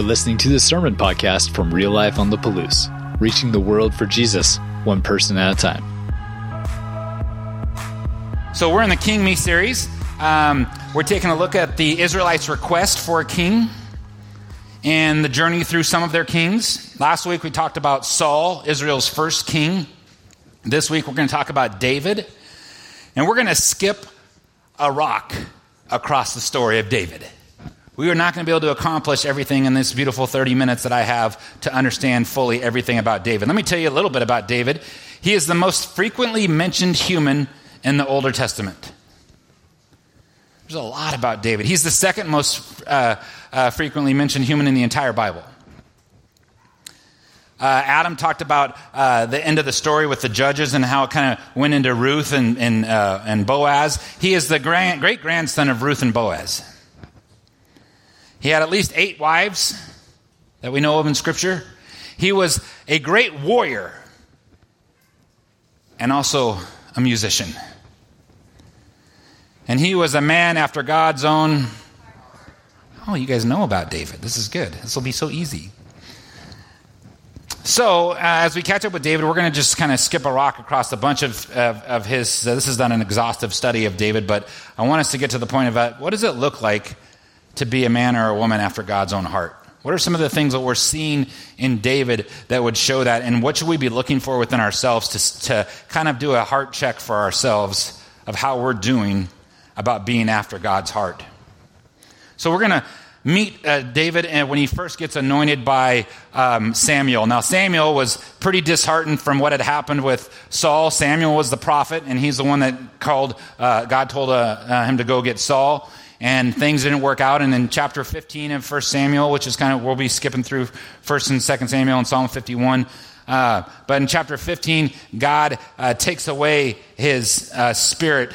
You're listening to the Sermon Podcast from Real Life on the Palouse, reaching the world for Jesus, one person at a time. So, we're in the King Me series. Um, we're taking a look at the Israelites' request for a king and the journey through some of their kings. Last week we talked about Saul, Israel's first king. This week we're going to talk about David. And we're going to skip a rock across the story of David. We are not going to be able to accomplish everything in this beautiful 30 minutes that I have to understand fully everything about David. Let me tell you a little bit about David. He is the most frequently mentioned human in the Older Testament. There's a lot about David. He's the second most uh, uh, frequently mentioned human in the entire Bible. Uh, Adam talked about uh, the end of the story with the judges and how it kind of went into Ruth and, and, uh, and Boaz. He is the grand, great grandson of Ruth and Boaz. He had at least eight wives that we know of in Scripture. He was a great warrior and also a musician. And he was a man after God's own. Oh, you guys know about David. This is good. This will be so easy. So, uh, as we catch up with David, we're going to just kind of skip a rock across a bunch of, of, of his. Uh, this is not an exhaustive study of David, but I want us to get to the point of uh, what does it look like to be a man or a woman after God's own heart? What are some of the things that we're seeing in David that would show that? And what should we be looking for within ourselves to, to kind of do a heart check for ourselves of how we're doing about being after God's heart? So, we're going to meet uh, David when he first gets anointed by um, Samuel. Now, Samuel was pretty disheartened from what had happened with Saul. Samuel was the prophet, and he's the one that called, uh, God told uh, uh him to go get Saul. And things didn't work out. And in chapter 15 of 1 Samuel, which is kind of, we'll be skipping through 1st and 2nd Samuel and Psalm 51. Uh, but in chapter 15, God uh, takes away his spirit,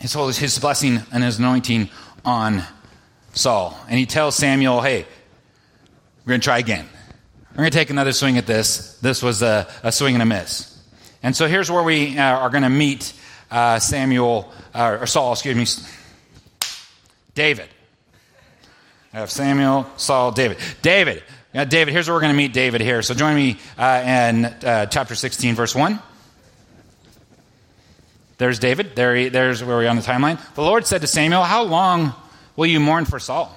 his, whole, his blessing and his anointing on Saul. And he tells Samuel, hey, we're going to try again. We're going to take another swing at this. This was a, a swing and a miss. And so here's where we uh, are going to meet uh, Samuel, uh, or Saul, excuse me, David. I have Samuel, Saul, David. David. Uh, David, here's where we're going to meet David here. So join me uh, in uh, chapter 16, verse 1. There's David. There he, there's where we are on the timeline. The Lord said to Samuel, How long Will you mourn for Saul?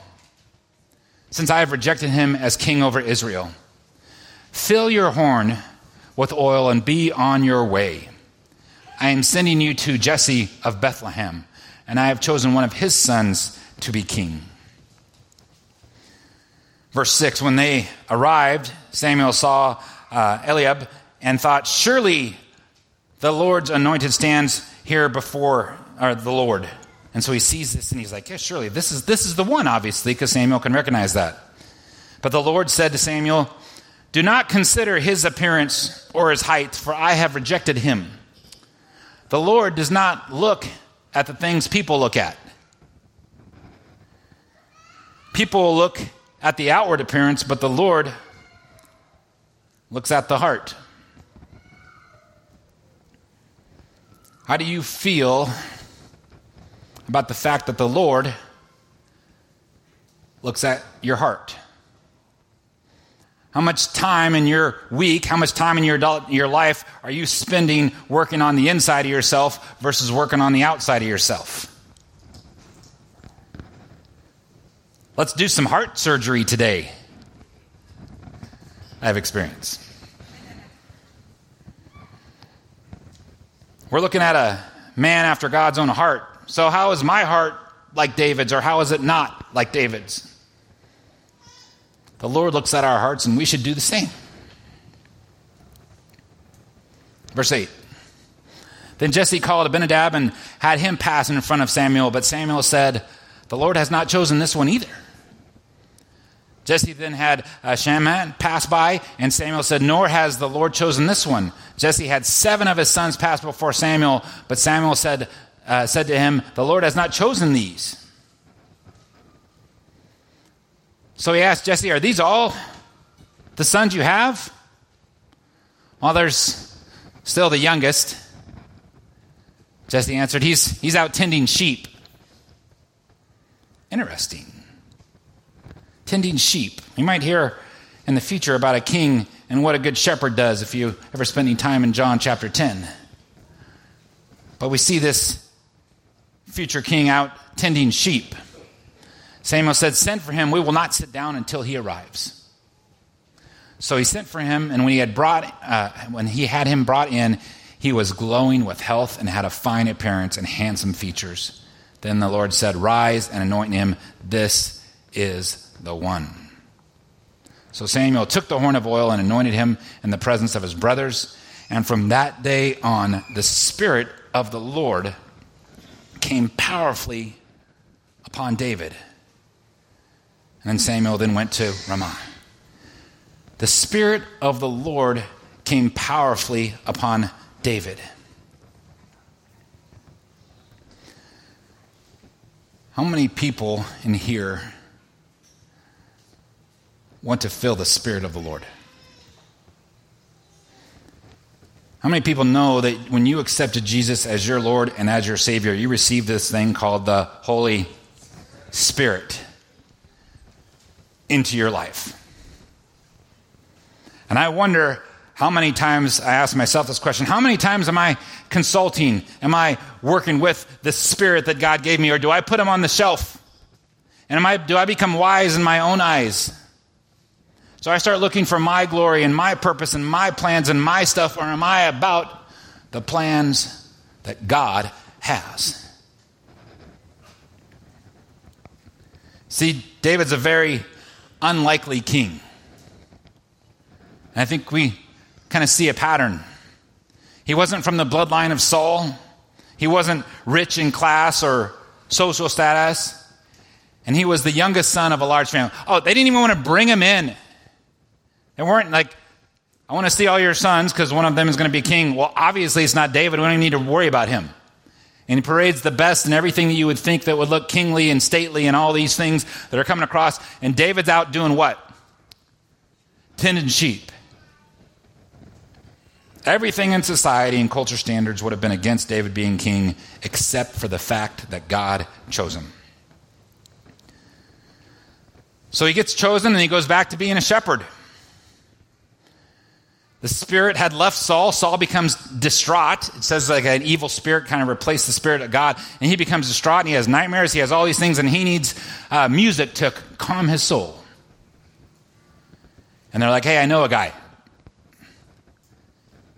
Since I have rejected him as king over Israel. Fill your horn with oil and be on your way. I am sending you to Jesse of Bethlehem, and I have chosen one of his sons to be king. Verse 6 When they arrived, Samuel saw uh, Eliab and thought, Surely the Lord's anointed stands here before the Lord. And so he sees this and he's like, yeah, surely this is, this is the one, obviously, because Samuel can recognize that. But the Lord said to Samuel, Do not consider his appearance or his height, for I have rejected him. The Lord does not look at the things people look at. People will look at the outward appearance, but the Lord looks at the heart. How do you feel about the fact that the Lord looks at your heart. How much time in your week, how much time in your, adult, your life are you spending working on the inside of yourself versus working on the outside of yourself? Let's do some heart surgery today. I have experience. We're looking at a man after God's own heart so, how is my heart like David's, or how is it not like David's? The Lord looks at our hearts, and we should do the same. Verse 8. Then Jesse called Abinadab and had him pass in front of Samuel, but Samuel said, The Lord has not chosen this one either. Jesse then had uh, Shammah pass by, and Samuel said, Nor has the Lord chosen this one. Jesse had seven of his sons pass before Samuel, but Samuel said, uh, said to him, The Lord has not chosen these. So he asked Jesse, Are these all the sons you have? Well, there's still the youngest. Jesse answered, He's, he's out tending sheep. Interesting. Tending sheep. You might hear in the future about a king and what a good shepherd does if you ever spend any time in John chapter 10. But we see this future king out tending sheep. Samuel said, Send for him, we will not sit down until he arrives. So he sent for him, and when he had brought, uh, when he had him brought in, he was glowing with health and had a fine appearance and handsome features. Then the Lord said, Rise and anoint him. This is the one. So Samuel took the horn of oil and anointed him in the presence of his brothers. And from that day on, the Spirit of the Lord came powerfully upon David. And Samuel then went to Ramah. The Spirit of the Lord came powerfully upon David. How many people in here want to feel the Spirit of the Lord? How many people know that when you accepted Jesus as your Lord and as your Savior, you received this thing called the Holy Spirit into your life? And I wonder how many times I ask myself this question how many times am I consulting? Am I working with the Spirit that God gave me, or do I put him on the shelf? And am I, do I become wise in my own eyes? So I start looking for my glory and my purpose and my plans and my stuff, or am I about the plans that God has? See, David's a very unlikely king. And I think we kind of see a pattern. He wasn't from the bloodline of Saul, he wasn't rich in class or social status, and he was the youngest son of a large family. Oh, they didn't even want to bring him in. They weren't like, I want to see all your sons because one of them is going to be king. Well, obviously, it's not David. We don't even need to worry about him. And he parades the best and everything that you would think that would look kingly and stately and all these things that are coming across. And David's out doing what? Tending sheep. Everything in society and culture standards would have been against David being king, except for the fact that God chose him. So he gets chosen and he goes back to being a shepherd. The spirit had left Saul. Saul becomes distraught. It says like an evil spirit kind of replaced the spirit of God, and he becomes distraught. And he has nightmares. He has all these things, and he needs uh, music to calm his soul. And they're like, "Hey, I know a guy."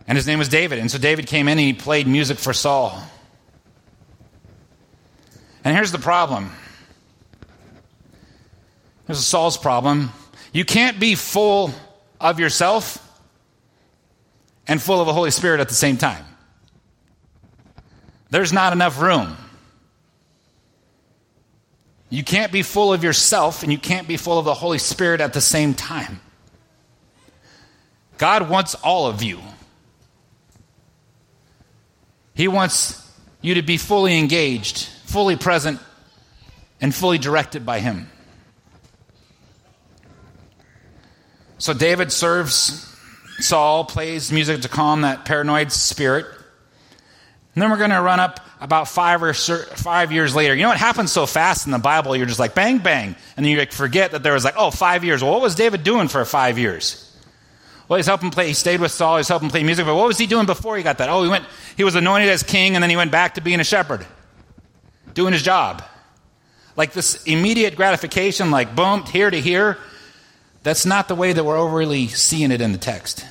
And his name was David. And so David came in and he played music for Saul. And here's the problem. Here's Saul's problem. You can't be full of yourself and full of the Holy Spirit at the same time. There's not enough room. You can't be full of yourself and you can't be full of the Holy Spirit at the same time. God wants all of you. He wants you to be fully engaged, fully present, and fully directed by Him. So David serves Saul plays music to calm that paranoid spirit. And then we're going to run up about five or five years later. You know what happens so fast in the Bible? You're just like bang bang, and then you like forget that there was like oh five years. Well, what was David doing for five years? Well, he's helping play. He stayed with Saul. He's helping play music. But what was he doing before he got that? Oh, he went. He was anointed as king, and then he went back to being a shepherd, doing his job. Like this immediate gratification, like boom, here to here. That's not the way that we're overly seeing it in the text.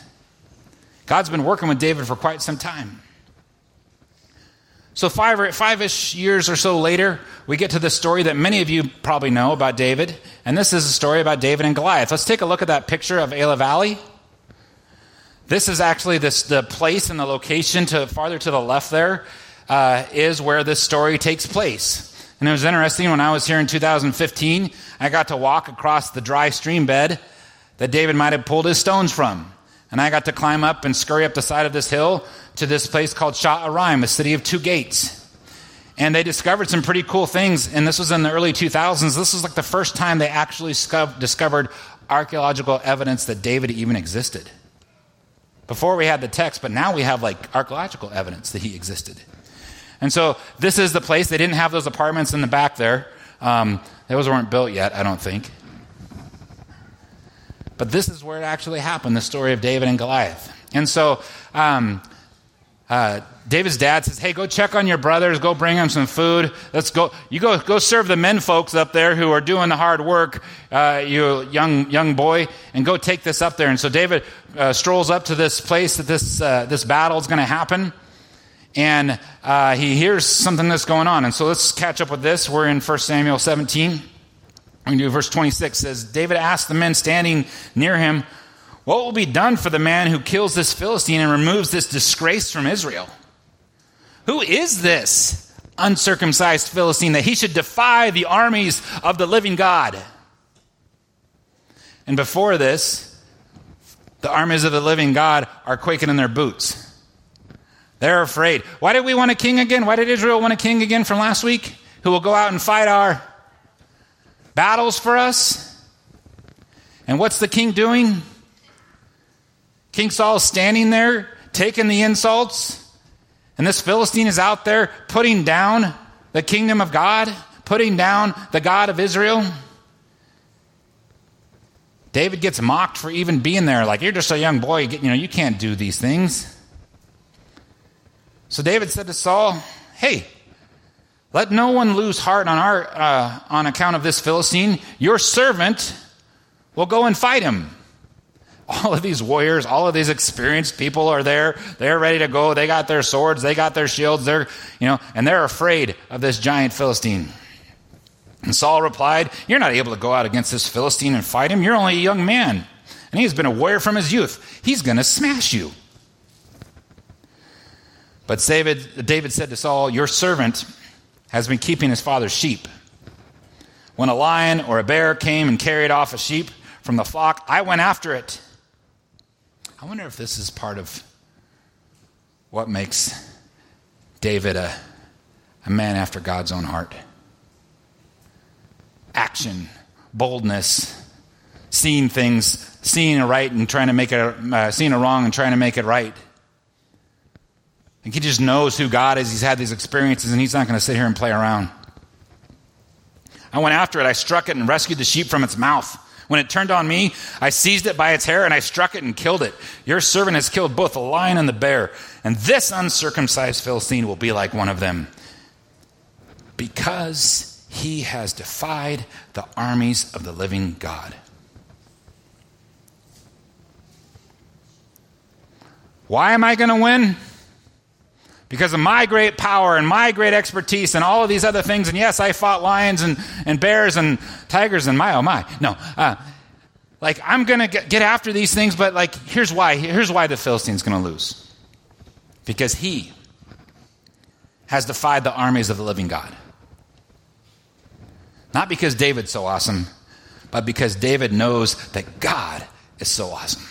God's been working with David for quite some time. So, five, five-ish years or so later, we get to the story that many of you probably know about David. And this is a story about David and Goliath. Let's take a look at that picture of Elah Valley. This is actually this, the place and the location to farther to the left there uh, is where this story takes place. And it was interesting when I was here in 2015, I got to walk across the dry stream bed that David might have pulled his stones from. And I got to climb up and scurry up the side of this hill to this place called Sha'araim, a city of two gates. And they discovered some pretty cool things. And this was in the early 2000s. This was like the first time they actually discovered archaeological evidence that David even existed. Before we had the text, but now we have like archaeological evidence that he existed. And so this is the place. They didn't have those apartments in the back there. Um, those weren't built yet, I don't think. But this is where it actually happened the story of David and Goliath. And so, um, uh, David's dad says, "Hey, go check on your brothers. Go bring them some food. Let's go. You go go serve the men folks up there who are doing the hard work. Uh, you young young boy, and go take this up there." And so David uh, strolls up to this place that this uh, this battle is going to happen, and uh, he hears something that's going on. And so let's catch up with this. We're in 1 Samuel 17. We do verse 26 says, David asked the men standing near him, What will be done for the man who kills this Philistine and removes this disgrace from Israel? Who is this uncircumcised Philistine that he should defy the armies of the living God? And before this, the armies of the living God are quaking in their boots. They're afraid. Why did we want a king again? Why did Israel want a king again from last week? Who will go out and fight our battles for us. And what's the king doing? King Saul is standing there taking the insults. And this Philistine is out there putting down the kingdom of God, putting down the God of Israel. David gets mocked for even being there. Like, you're just a young boy. You know, you can't do these things. So David said to Saul, Hey, let no one lose heart on, our, uh, on account of this Philistine. Your servant will go and fight him. All of these warriors, all of these experienced people are there. They're ready to go. They got their swords, they got their shields, they're, you know, and they're afraid of this giant Philistine. And Saul replied, You're not able to go out against this Philistine and fight him. You're only a young man. And he's been a warrior from his youth. He's going to smash you. But David, David said to Saul, Your servant has been keeping his father's sheep. When a lion or a bear came and carried off a sheep from the flock, I went after it. I wonder if this is part of what makes David a, a man after God's own heart. Action, boldness, seeing things, seeing a right and trying to make it, uh, seeing a wrong and trying to make it right he just knows who God is. He's had these experiences, and he's not going to sit here and play around. I went after it. I struck it and rescued the sheep from its mouth. When it turned on me, I seized it by its hair and I struck it and killed it. Your servant has killed both the lion and the bear, and this uncircumcised Philistine will be like one of them. Because he has defied the armies of the living God. Why am I going to win? Because of my great power and my great expertise and all of these other things. And yes, I fought lions and, and bears and tigers and my, oh my. No. Uh, like, I'm going to get after these things, but like, here's why. Here's why the Philistine's going to lose. Because he has defied the armies of the living God. Not because David's so awesome, but because David knows that God is so awesome.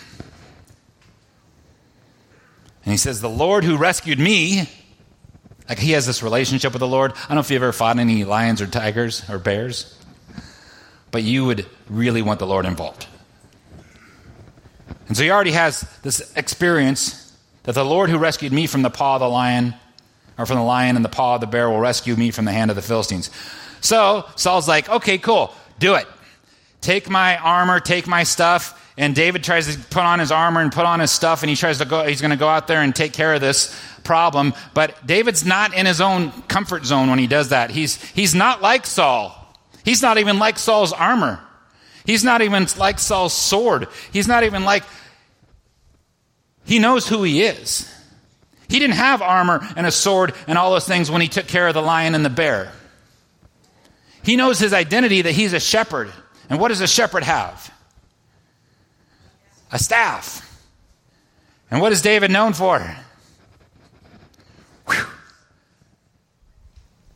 And he says, The Lord who rescued me, like he has this relationship with the Lord. I don't know if you've ever fought any lions or tigers or bears, but you would really want the Lord involved. And so he already has this experience that the Lord who rescued me from the paw of the lion, or from the lion and the paw of the bear, will rescue me from the hand of the Philistines. So Saul's like, okay, cool, do it. Take my armor, take my stuff, and David tries to put on his armor and put on his stuff, and he tries to go, he's going to go out there and take care of this problem. But David's not in his own comfort zone when he does that. He's, he's not like Saul. He's not even like Saul's armor. He's not even like Saul's sword. He's not even like, he knows who he is. He didn't have armor and a sword and all those things when he took care of the lion and the bear. He knows his identity that he's a shepherd. And what does a shepherd have? A staff. And what is David known for? Whew.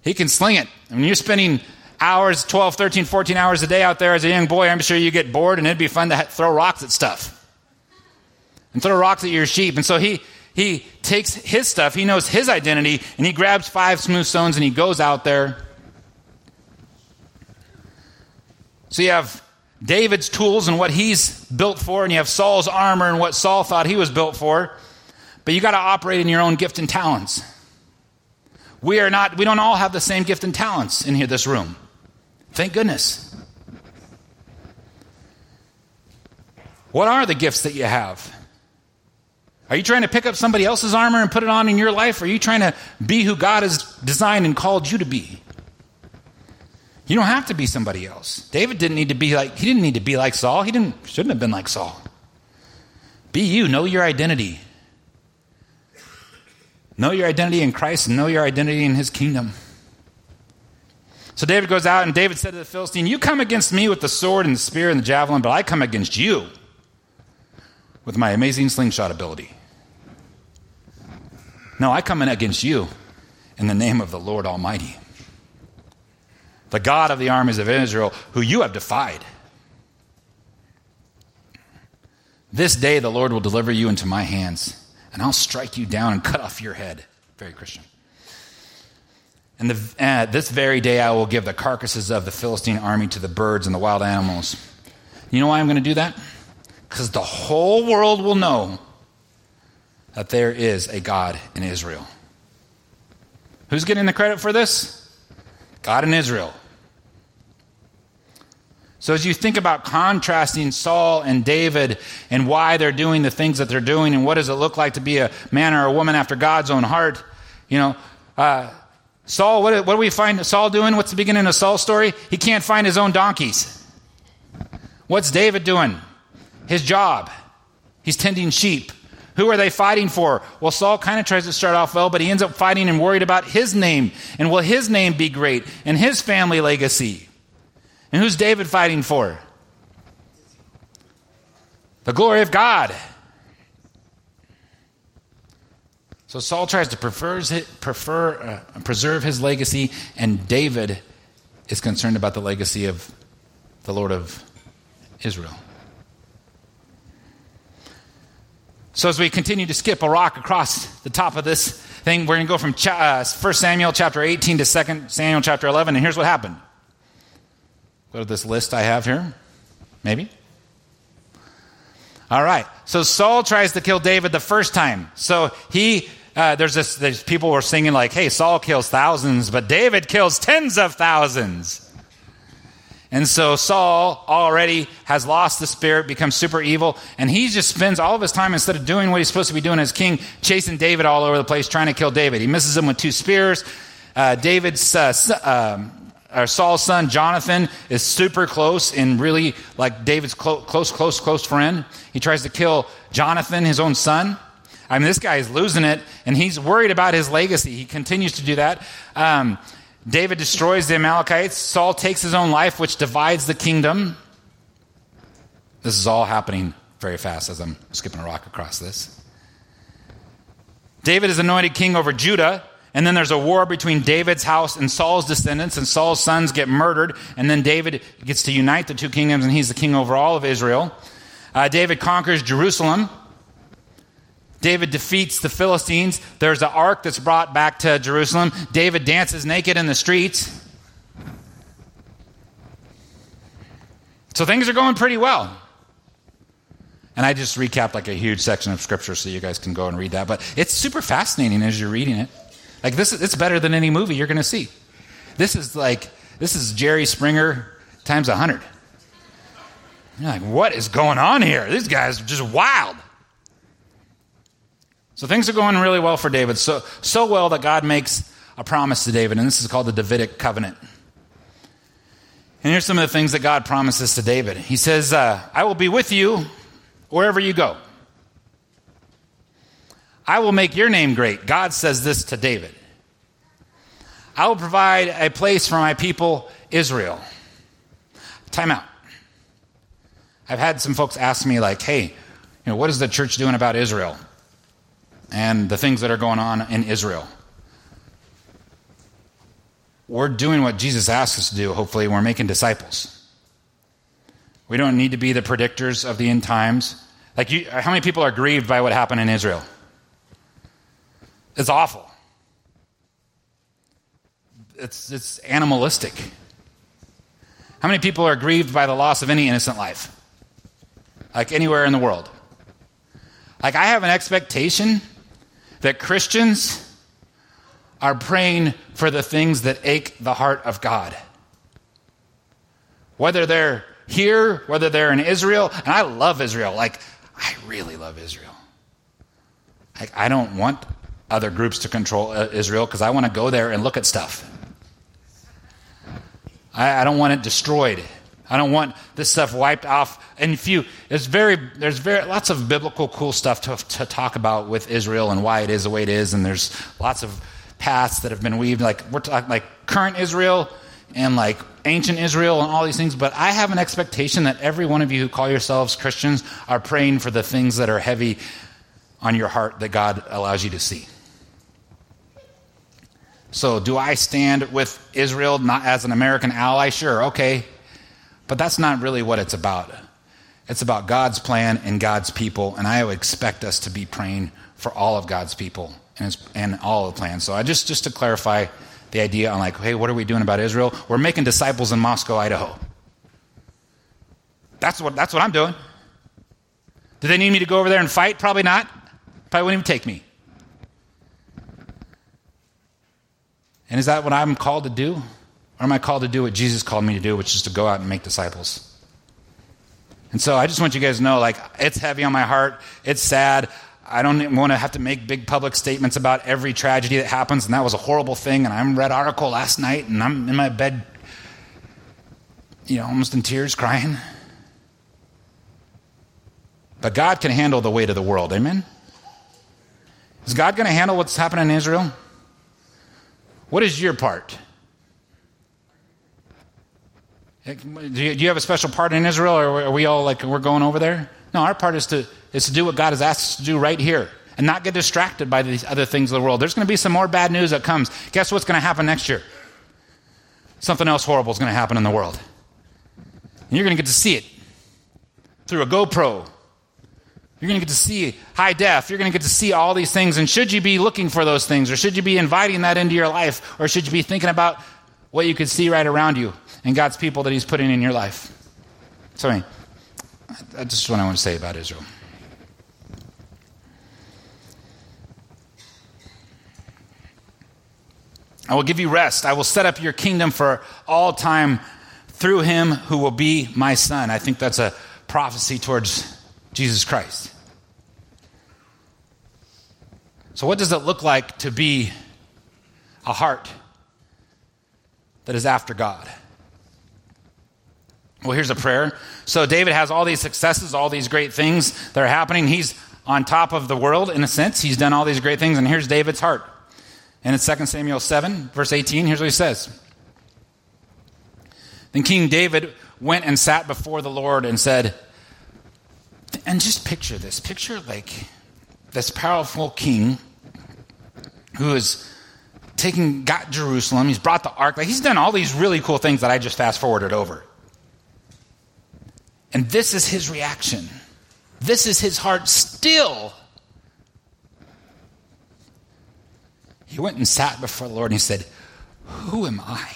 He can sling it. When you're spending hours, 12, 13, 14 hours a day out there as a young boy, I'm sure you get bored and it'd be fun to throw rocks at stuff and throw rocks at your sheep. And so he, he takes his stuff, he knows his identity, and he grabs five smooth stones and he goes out there. So you have David's tools and what he's built for, and you have Saul's armor and what Saul thought he was built for. But you got to operate in your own gift and talents. We are not, we don't all have the same gift and talents in here, this room. Thank goodness. What are the gifts that you have? Are you trying to pick up somebody else's armor and put it on in your life? Or are you trying to be who God has designed and called you to be? You don't have to be somebody else. David didn't need to be like he didn't need to be like Saul. He didn't shouldn't have been like Saul. Be you, know your identity. Know your identity in Christ and know your identity in his kingdom. So David goes out, and David said to the Philistine, You come against me with the sword and the spear and the javelin, but I come against you with my amazing slingshot ability. No, I come in against you in the name of the Lord Almighty, the God of the armies of Israel, who you have defied. This day the Lord will deliver you into my hands, and I'll strike you down and cut off your head. Very Christian. And the, uh, this very day I will give the carcasses of the Philistine army to the birds and the wild animals. You know why I'm going to do that? Because the whole world will know that there is a God in Israel. Who's getting the credit for this? God in Israel. So, as you think about contrasting Saul and David and why they're doing the things that they're doing and what does it look like to be a man or a woman after God's own heart, you know, uh, Saul, what, what do we find Saul doing? What's the beginning of Saul's story? He can't find his own donkeys. What's David doing? His job. He's tending sheep. Who are they fighting for? Well, Saul kind of tries to start off well, but he ends up fighting and worried about his name. And will his name be great? And his family legacy? And who's David fighting for? The glory of God. So Saul tries to prefer, uh, preserve his legacy, and David is concerned about the legacy of the Lord of Israel. So as we continue to skip a rock across the top of this thing, we're going to go from cha- uh, 1 Samuel chapter 18 to 2 Samuel chapter 11, and here's what happened. Go to this list I have here. Maybe. All right. So Saul tries to kill David the first time. So he uh, there's this, there's people were singing like, hey, Saul kills thousands, but David kills tens of thousands. And so Saul already has lost the spirit, becomes super evil, and he just spends all of his time, instead of doing what he's supposed to be doing as king, chasing David all over the place, trying to kill David. He misses him with two spears. Uh, David's, uh, um, or Saul's son, Jonathan, is super close and really like David's clo- close, close, close friend. He tries to kill Jonathan, his own son. I mean, this guy is losing it, and he's worried about his legacy. He continues to do that. Um, David destroys the Amalekites. Saul takes his own life, which divides the kingdom. This is all happening very fast as I'm skipping a rock across this. David is anointed king over Judah, and then there's a war between David's house and Saul's descendants, and Saul's sons get murdered, and then David gets to unite the two kingdoms, and he's the king over all of Israel. Uh, David conquers Jerusalem. David defeats the Philistines. There's an ark that's brought back to Jerusalem. David dances naked in the streets. So things are going pretty well. And I just recapped like a huge section of scripture so you guys can go and read that. But it's super fascinating as you're reading it. Like this is, it's better than any movie you're going to see. This is like this is Jerry Springer times a 100. You're like, what is going on here? These guys are just wild. So things are going really well for David. So, so well that God makes a promise to David, and this is called the Davidic covenant. And here's some of the things that God promises to David. He says, uh, I will be with you wherever you go. I will make your name great. God says this to David. I will provide a place for my people, Israel. Time out. I've had some folks ask me, like, hey, you know, what is the church doing about Israel? and the things that are going on in Israel. We're doing what Jesus asked us to do, hopefully, we're making disciples. We don't need to be the predictors of the end times. Like, you, how many people are grieved by what happened in Israel? It's awful. It's, it's animalistic. How many people are grieved by the loss of any innocent life? Like anywhere in the world? Like, I have an expectation that Christians are praying for the things that ache the heart of God. Whether they're here, whether they're in Israel, and I love Israel. Like, I really love Israel. Like, I don't want other groups to control uh, Israel because I want to go there and look at stuff. I, I don't want it destroyed. I don't want this stuff wiped off. And if you, there's very, there's very lots of biblical cool stuff to, to talk about with Israel and why it is the way it is. And there's lots of paths that have been weaved. Like we're talking like current Israel and like ancient Israel and all these things. But I have an expectation that every one of you who call yourselves Christians are praying for the things that are heavy on your heart that God allows you to see. So, do I stand with Israel not as an American ally? Sure, okay. But that's not really what it's about. It's about God's plan and God's people, and I would expect us to be praying for all of God's people and, and all of the plans. So, I just just to clarify the idea on like, hey, what are we doing about Israel? We're making disciples in Moscow, Idaho. That's what that's what I'm doing. Do they need me to go over there and fight? Probably not. Probably wouldn't even take me. And is that what I'm called to do? Or am I called to do what Jesus called me to do, which is to go out and make disciples? And so I just want you guys to know like, it's heavy on my heart. It's sad. I don't want to have to make big public statements about every tragedy that happens, and that was a horrible thing. And I read article last night, and I'm in my bed, you know, almost in tears, crying. But God can handle the weight of the world. Amen? Is God going to handle what's happening in Israel? What is your part? Eh, do you, have a special part in Israel, or are we all like we're going over there? No, our part is to is to do what God has asked us to do right here, and not get distracted by these other things of the world. There's going to be some more bad news that comes. Guess what's going to happen next year? Something else horrible is going to happen in the world, and you're going to get to see it through a GoPro you're going to get to see high def. You're going to get to see all these things. And should you be looking for those things, or should you be inviting that into your life, or should you be thinking about what you could see right around you and God's people that He's putting in your life? So, I mean, that's just what I want to say about Israel. I will give you rest. I will set up your kingdom for all time through him who will be my son. I think that's a prophecy towards Jesus Christ. So, what does it look like to be a heart that is after God? Well, here's a prayer. So, David has all these successes, all these great things that are happening. He's on top of the world in a sense. He's done all these great things, and here's David's heart. And in 2 Samuel 7, verse 18, here's what he says Then King David went and sat before the Lord and said, and just picture this. Picture like this powerful king who has taken, got Jerusalem. He's brought the ark. Like he's done all these really cool things that I just fast forwarded over. And this is his reaction. This is his heart still. He went and sat before the Lord and he said, Who am I?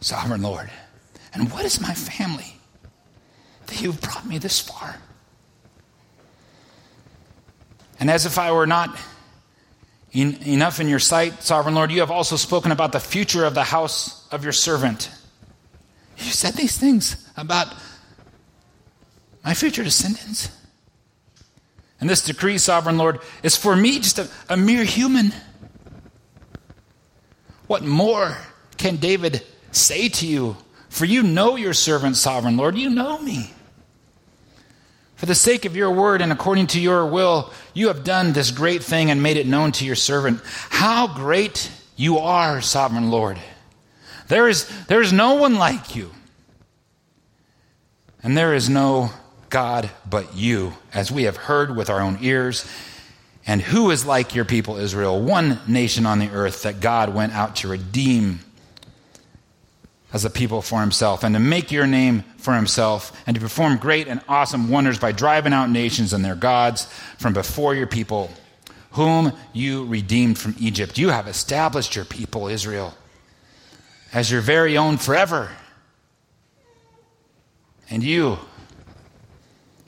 Sovereign Lord. And what is my family? that you've brought me this far. And as if I were not in, enough in your sight, sovereign Lord, you have also spoken about the future of the house of your servant. You said these things about my future descendants. And this decree, sovereign Lord, is for me just a, a mere human. What more can David say to you? For you know your servant, sovereign Lord. You know me. For the sake of your word and according to your will, you have done this great thing and made it known to your servant. How great you are, sovereign Lord. There is, there is no one like you. And there is no God but you, as we have heard with our own ears. And who is like your people, Israel, one nation on the earth that God went out to redeem as a people for himself, and to make your name for himself, and to perform great and awesome wonders by driving out nations and their gods from before your people, whom you redeemed from Egypt. You have established your people, Israel, as your very own forever. And you,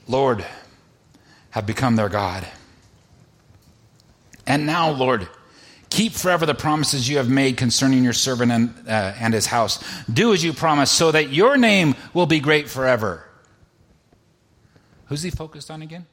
Lord, have become their God. And now, Lord, Keep forever the promises you have made concerning your servant and, uh, and his house. Do as you promised, so that your name will be great forever. Who's he focused on again?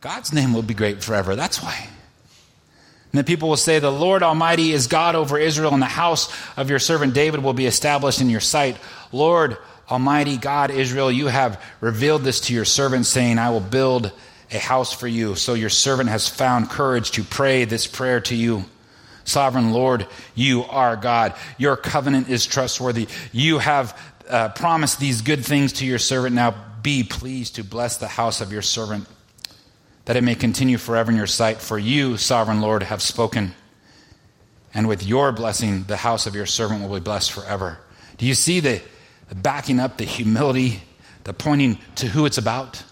God's name will be great forever. That's why. And then people will say, The Lord Almighty is God over Israel, and the house of your servant David will be established in your sight. Lord Almighty God, Israel, you have revealed this to your servant, saying, I will build a house for you. So your servant has found courage to pray this prayer to you. Sovereign Lord, you are God. Your covenant is trustworthy. You have uh, promised these good things to your servant. Now be pleased to bless the house of your servant that it may continue forever in your sight. For you, sovereign Lord, have spoken. And with your blessing, the house of your servant will be blessed forever. Do you see the, the backing up, the humility, the pointing to who it's about?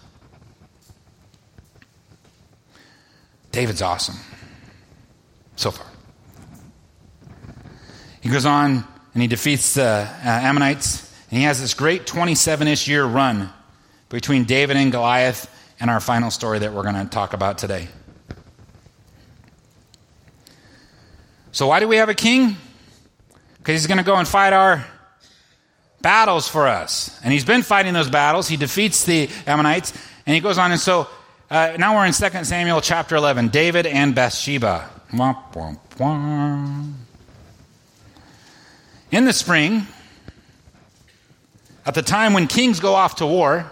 David's awesome so far. He goes on and he defeats the uh, Ammonites, and he has this great 27 ish year run between David and Goliath and our final story that we're going to talk about today. So, why do we have a king? Because he's going to go and fight our battles for us. And he's been fighting those battles. He defeats the Ammonites, and he goes on. And so, uh, now we're in 2 Samuel chapter 11 David and Bathsheba. In the spring, at the time when kings go off to war,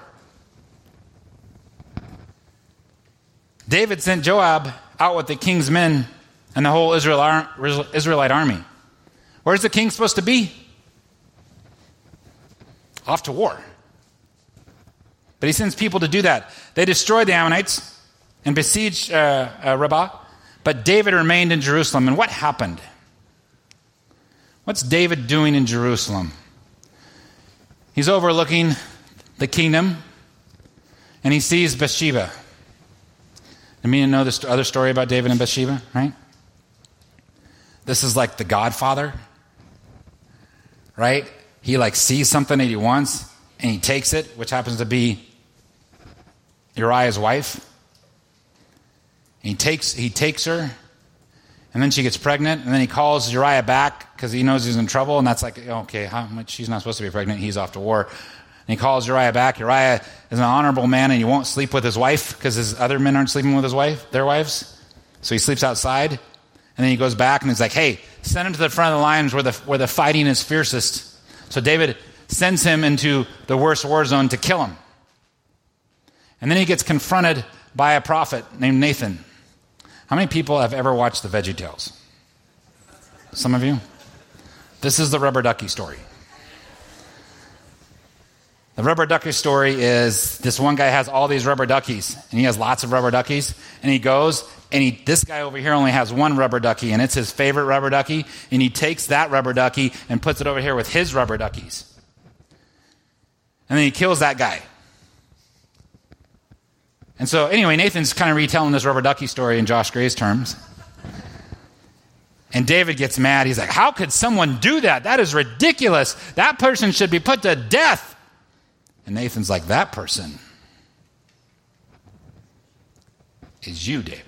David sent Joab out with the king's men and the whole Israelite army. Where's the king supposed to be? Off to war. But he sends people to do that. They destroyed the Ammonites and besieged uh, uh, Rabbah, but David remained in Jerusalem. And what happened? What's David doing in Jerusalem? He's overlooking the kingdom and he sees Bathsheba. I mean, you know this other story about David and Bathsheba, right? This is like the Godfather, right? He like sees something that he wants and he takes it, which happens to be Uriah's wife. He takes he takes her, and then she gets pregnant, and then he calls Uriah back because he knows he's in trouble, and that's like okay, she's not supposed to be pregnant. He's off to war. And he calls Uriah back. Uriah is an honorable man and he won't sleep with his wife because his other men aren't sleeping with his wife, their wives. So he sleeps outside. And then he goes back and he's like, hey, send him to the front of the lines where the, where the fighting is fiercest. So David sends him into the worst war zone to kill him. And then he gets confronted by a prophet named Nathan. How many people have ever watched the Veggie Tales? Some of you? This is the rubber ducky story. The rubber ducky story is this one guy has all these rubber duckies, and he has lots of rubber duckies, and he goes, and he, this guy over here only has one rubber ducky, and it's his favorite rubber ducky, and he takes that rubber ducky and puts it over here with his rubber duckies. And then he kills that guy. And so, anyway, Nathan's kind of retelling this rubber ducky story in Josh Gray's terms. And David gets mad. He's like, How could someone do that? That is ridiculous. That person should be put to death. And Nathan's like, That person is you, David.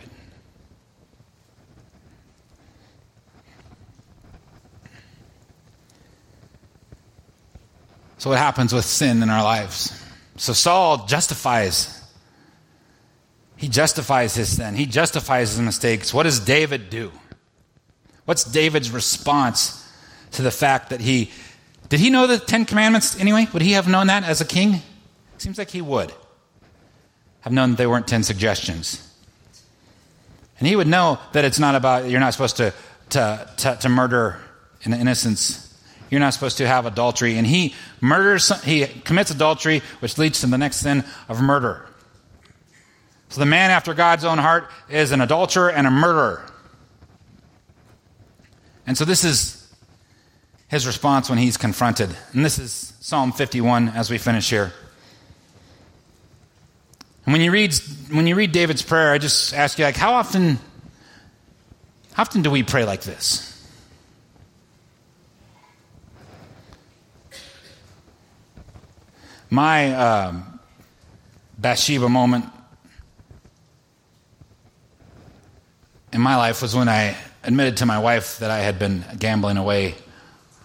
So, what happens with sin in our lives? So, Saul justifies. He justifies his sin. He justifies his mistakes. What does David do? What's David's response to the fact that he did he know the Ten Commandments anyway? Would he have known that as a king? Seems like he would have known that they weren't ten suggestions. And he would know that it's not about, you're not supposed to, to, to, to murder in innocence. You're not supposed to have adultery. And he murders, he commits adultery, which leads to the next sin of murder. So the man after God's own heart is an adulterer and a murderer. And so this is his response when he's confronted. And this is Psalm 51 as we finish here. And when you read when you read David's prayer, I just ask you like how often how often do we pray like this? My um, Bathsheba moment in my life was when I admitted to my wife that I had been gambling away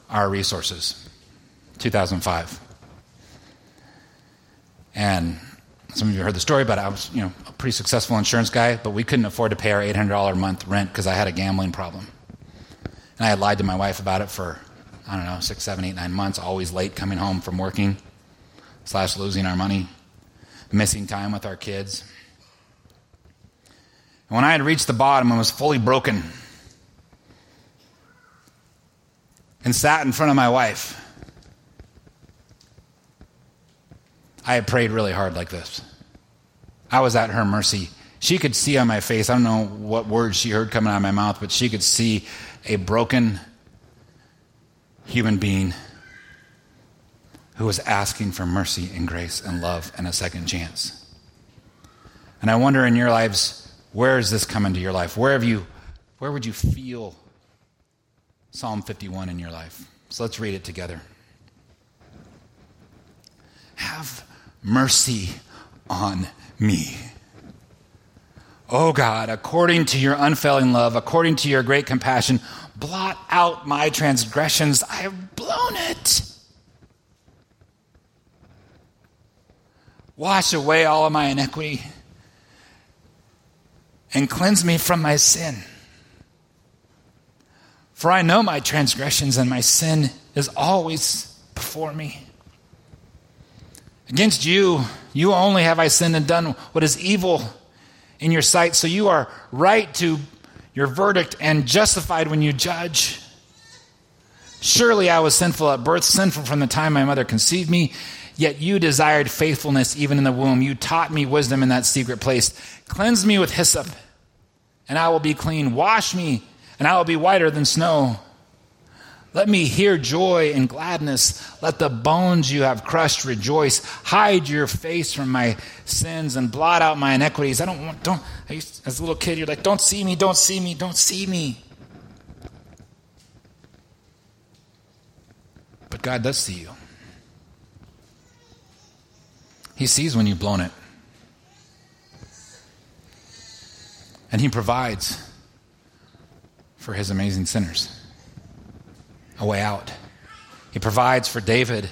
our resources. 2005. And some of you heard the story, but I was, you know, a pretty successful insurance guy, but we couldn't afford to pay our $800 a month rent because I had a gambling problem. And I had lied to my wife about it for, I don't know, six, seven, eight, nine months, always late coming home from working, slash losing our money, missing time with our kids. And when I had reached the bottom and was fully broken and sat in front of my wife, I had prayed really hard like this. I was at her mercy. She could see on my face, I don't know what words she heard coming out of my mouth, but she could see a broken human being who was asking for mercy and grace and love and a second chance. And I wonder in your lives, where is this come into your life? Where have you where would you feel Psalm 51 in your life? So let's read it together. Have mercy on me. Oh God, according to your unfailing love, according to your great compassion, blot out my transgressions. I have blown it. Wash away all of my iniquity and cleanse me from my sin. For I know my transgressions and my sin is always before me. Against you, you only have I sinned and done what is evil in your sight, so you are right to your verdict and justified when you judge. Surely I was sinful at birth, sinful from the time my mother conceived me. Yet you desired faithfulness even in the womb. You taught me wisdom in that secret place. Cleanse me with hyssop, and I will be clean. Wash me, and I will be whiter than snow. Let me hear joy and gladness. Let the bones you have crushed rejoice. Hide your face from my sins and blot out my iniquities. I don't want, don't, used, as a little kid, you're like, don't see me, don't see me, don't see me. But God does see you. He sees when you've blown it. And He provides for His amazing sinners a way out. He provides for David.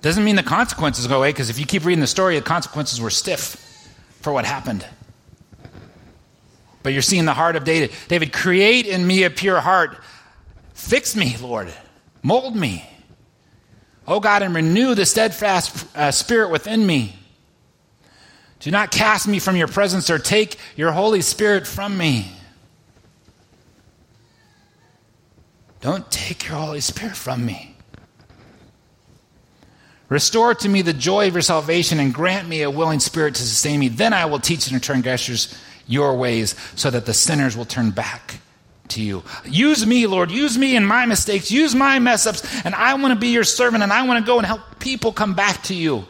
Doesn't mean the consequences go away, because if you keep reading the story, the consequences were stiff for what happened. But you're seeing the heart of David. David, create in me a pure heart. Fix me, Lord. Mold me. Oh God, and renew the steadfast uh, spirit within me. Do not cast me from your presence or take your Holy Spirit from me. Don't take your Holy Spirit from me. Restore to me the joy of your salvation and grant me a willing spirit to sustain me. Then I will teach the transgressors your ways so that the sinners will turn back to you. Use me, Lord. Use me in my mistakes. Use my mess ups. And I want to be your servant and I want to go and help people come back to you.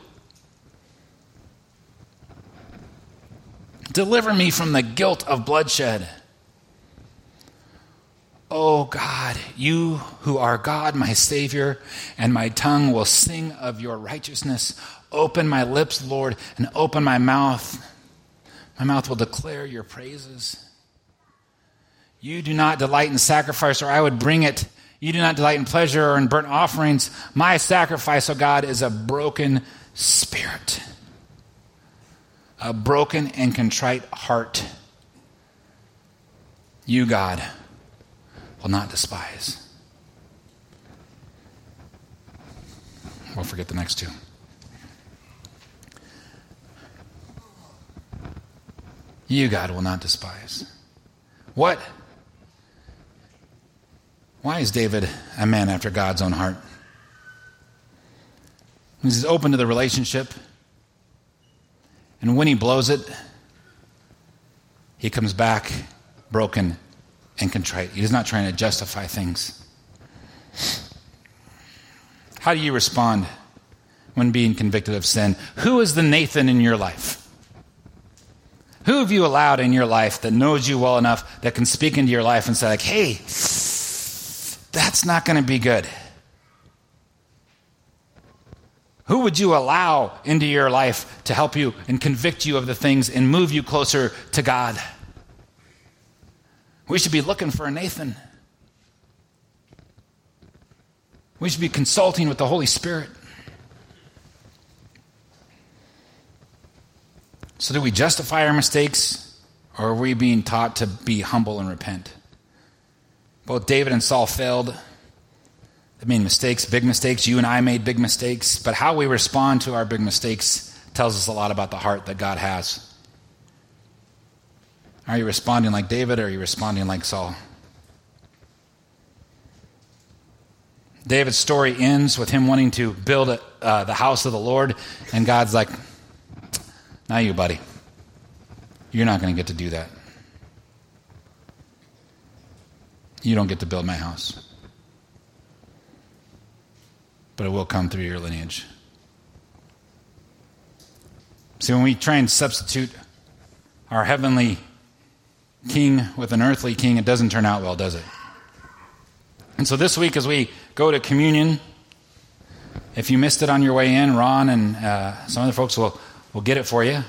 Deliver me from the guilt of bloodshed. Oh God, you who are God, my Savior, and my tongue will sing of your righteousness. Open my lips, Lord, and open my mouth. My mouth will declare your praises. You do not delight in sacrifice, or I would bring it. You do not delight in pleasure or in burnt offerings. My sacrifice, O oh God, is a broken spirit, a broken and contrite heart. You, God, will not despise. We'll forget the next two. You, God, will not despise. What? Why is David a man after God's own heart? He's open to the relationship. And when he blows it, he comes back broken and contrite. He's not trying to justify things. How do you respond when being convicted of sin? Who is the Nathan in your life? Who have you allowed in your life that knows you well enough that can speak into your life and say, like, hey, that's not going to be good? Who would you allow into your life to help you and convict you of the things and move you closer to God? We should be looking for a Nathan. We should be consulting with the Holy Spirit. So, do we justify our mistakes, or are we being taught to be humble and repent? Both David and Saul failed. They made mistakes, big mistakes. You and I made big mistakes. But how we respond to our big mistakes tells us a lot about the heart that God has. Are you responding like David or are you responding like Saul? David's story ends with him wanting to build a, uh, the house of the Lord, and God's like, Now you, buddy. You're not going to get to do that. You don't get to build my house. But it will come through your lineage. See, when we try and substitute our heavenly king with an earthly king, it doesn't turn out well, does it? And so this week, as we go to communion, if you missed it on your way in, Ron and uh, some other folks will, will get it for you.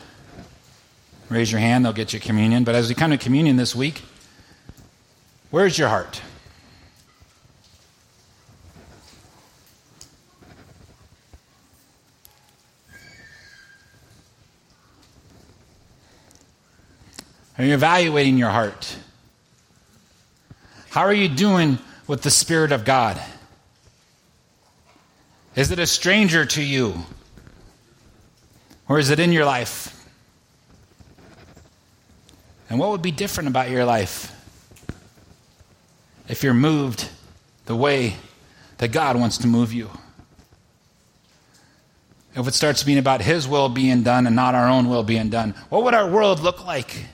Raise your hand, they'll get you communion. But as we come to communion this week, where's your heart? Are you evaluating your heart? How are you doing with the Spirit of God? Is it a stranger to you? Or is it in your life? And what would be different about your life if you're moved the way that God wants to move you? If it starts being about His will being done and not our own will being done, what would our world look like?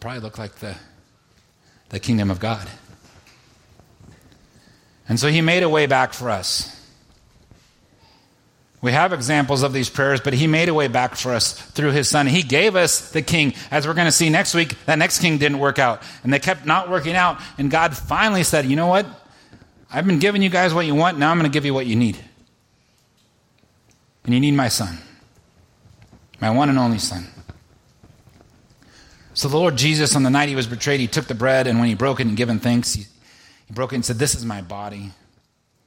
Probably look like the, the kingdom of God. And so He made a way back for us. We have examples of these prayers, but he made a way back for us through his son. He gave us the king. As we're going to see next week, that next king didn't work out. And they kept not working out. And God finally said, You know what? I've been giving you guys what you want. Now I'm going to give you what you need. And you need my son, my one and only son. So the Lord Jesus, on the night he was betrayed, he took the bread, and when he broke it and given thanks, he, he broke it and said, This is my body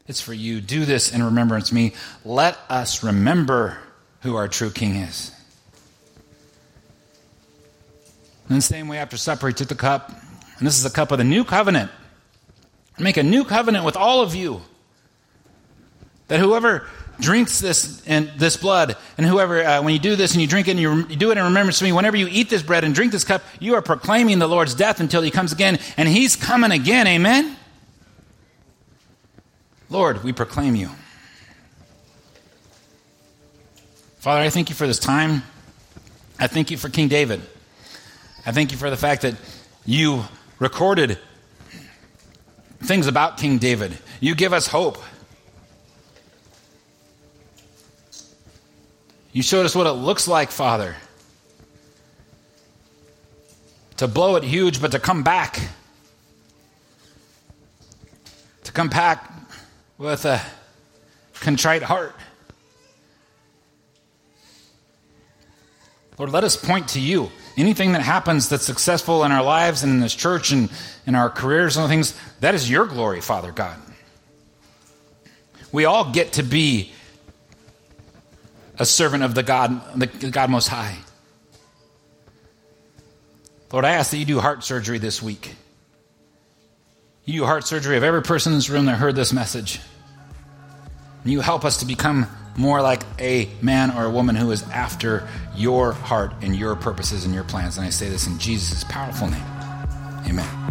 it's for you. Do this in remembrance of me. Let us remember who our true King is. In the same way, after supper, he took the cup, and this is the cup of the new covenant. I make a new covenant with all of you. That whoever drinks this and this blood, and whoever, uh, when you do this and you drink it and you, you do it in remembrance of me, whenever you eat this bread and drink this cup, you are proclaiming the Lord's death until he comes again, and he's coming again. Amen? Lord, we proclaim you. Father, I thank you for this time. I thank you for King David. I thank you for the fact that you recorded things about King David. You give us hope. You showed us what it looks like, Father. To blow it huge, but to come back. To come back with a contrite heart. Lord, let us point to you. Anything that happens that's successful in our lives and in this church and in our careers and things, that is your glory, Father God. We all get to be a servant of the God, the God Most High. Lord, I ask that you do heart surgery this week. You do heart surgery of every person in this room that heard this message. And you help us to become more like a man or a woman who is after your heart and your purposes and your plans. And I say this in Jesus' powerful name. Amen.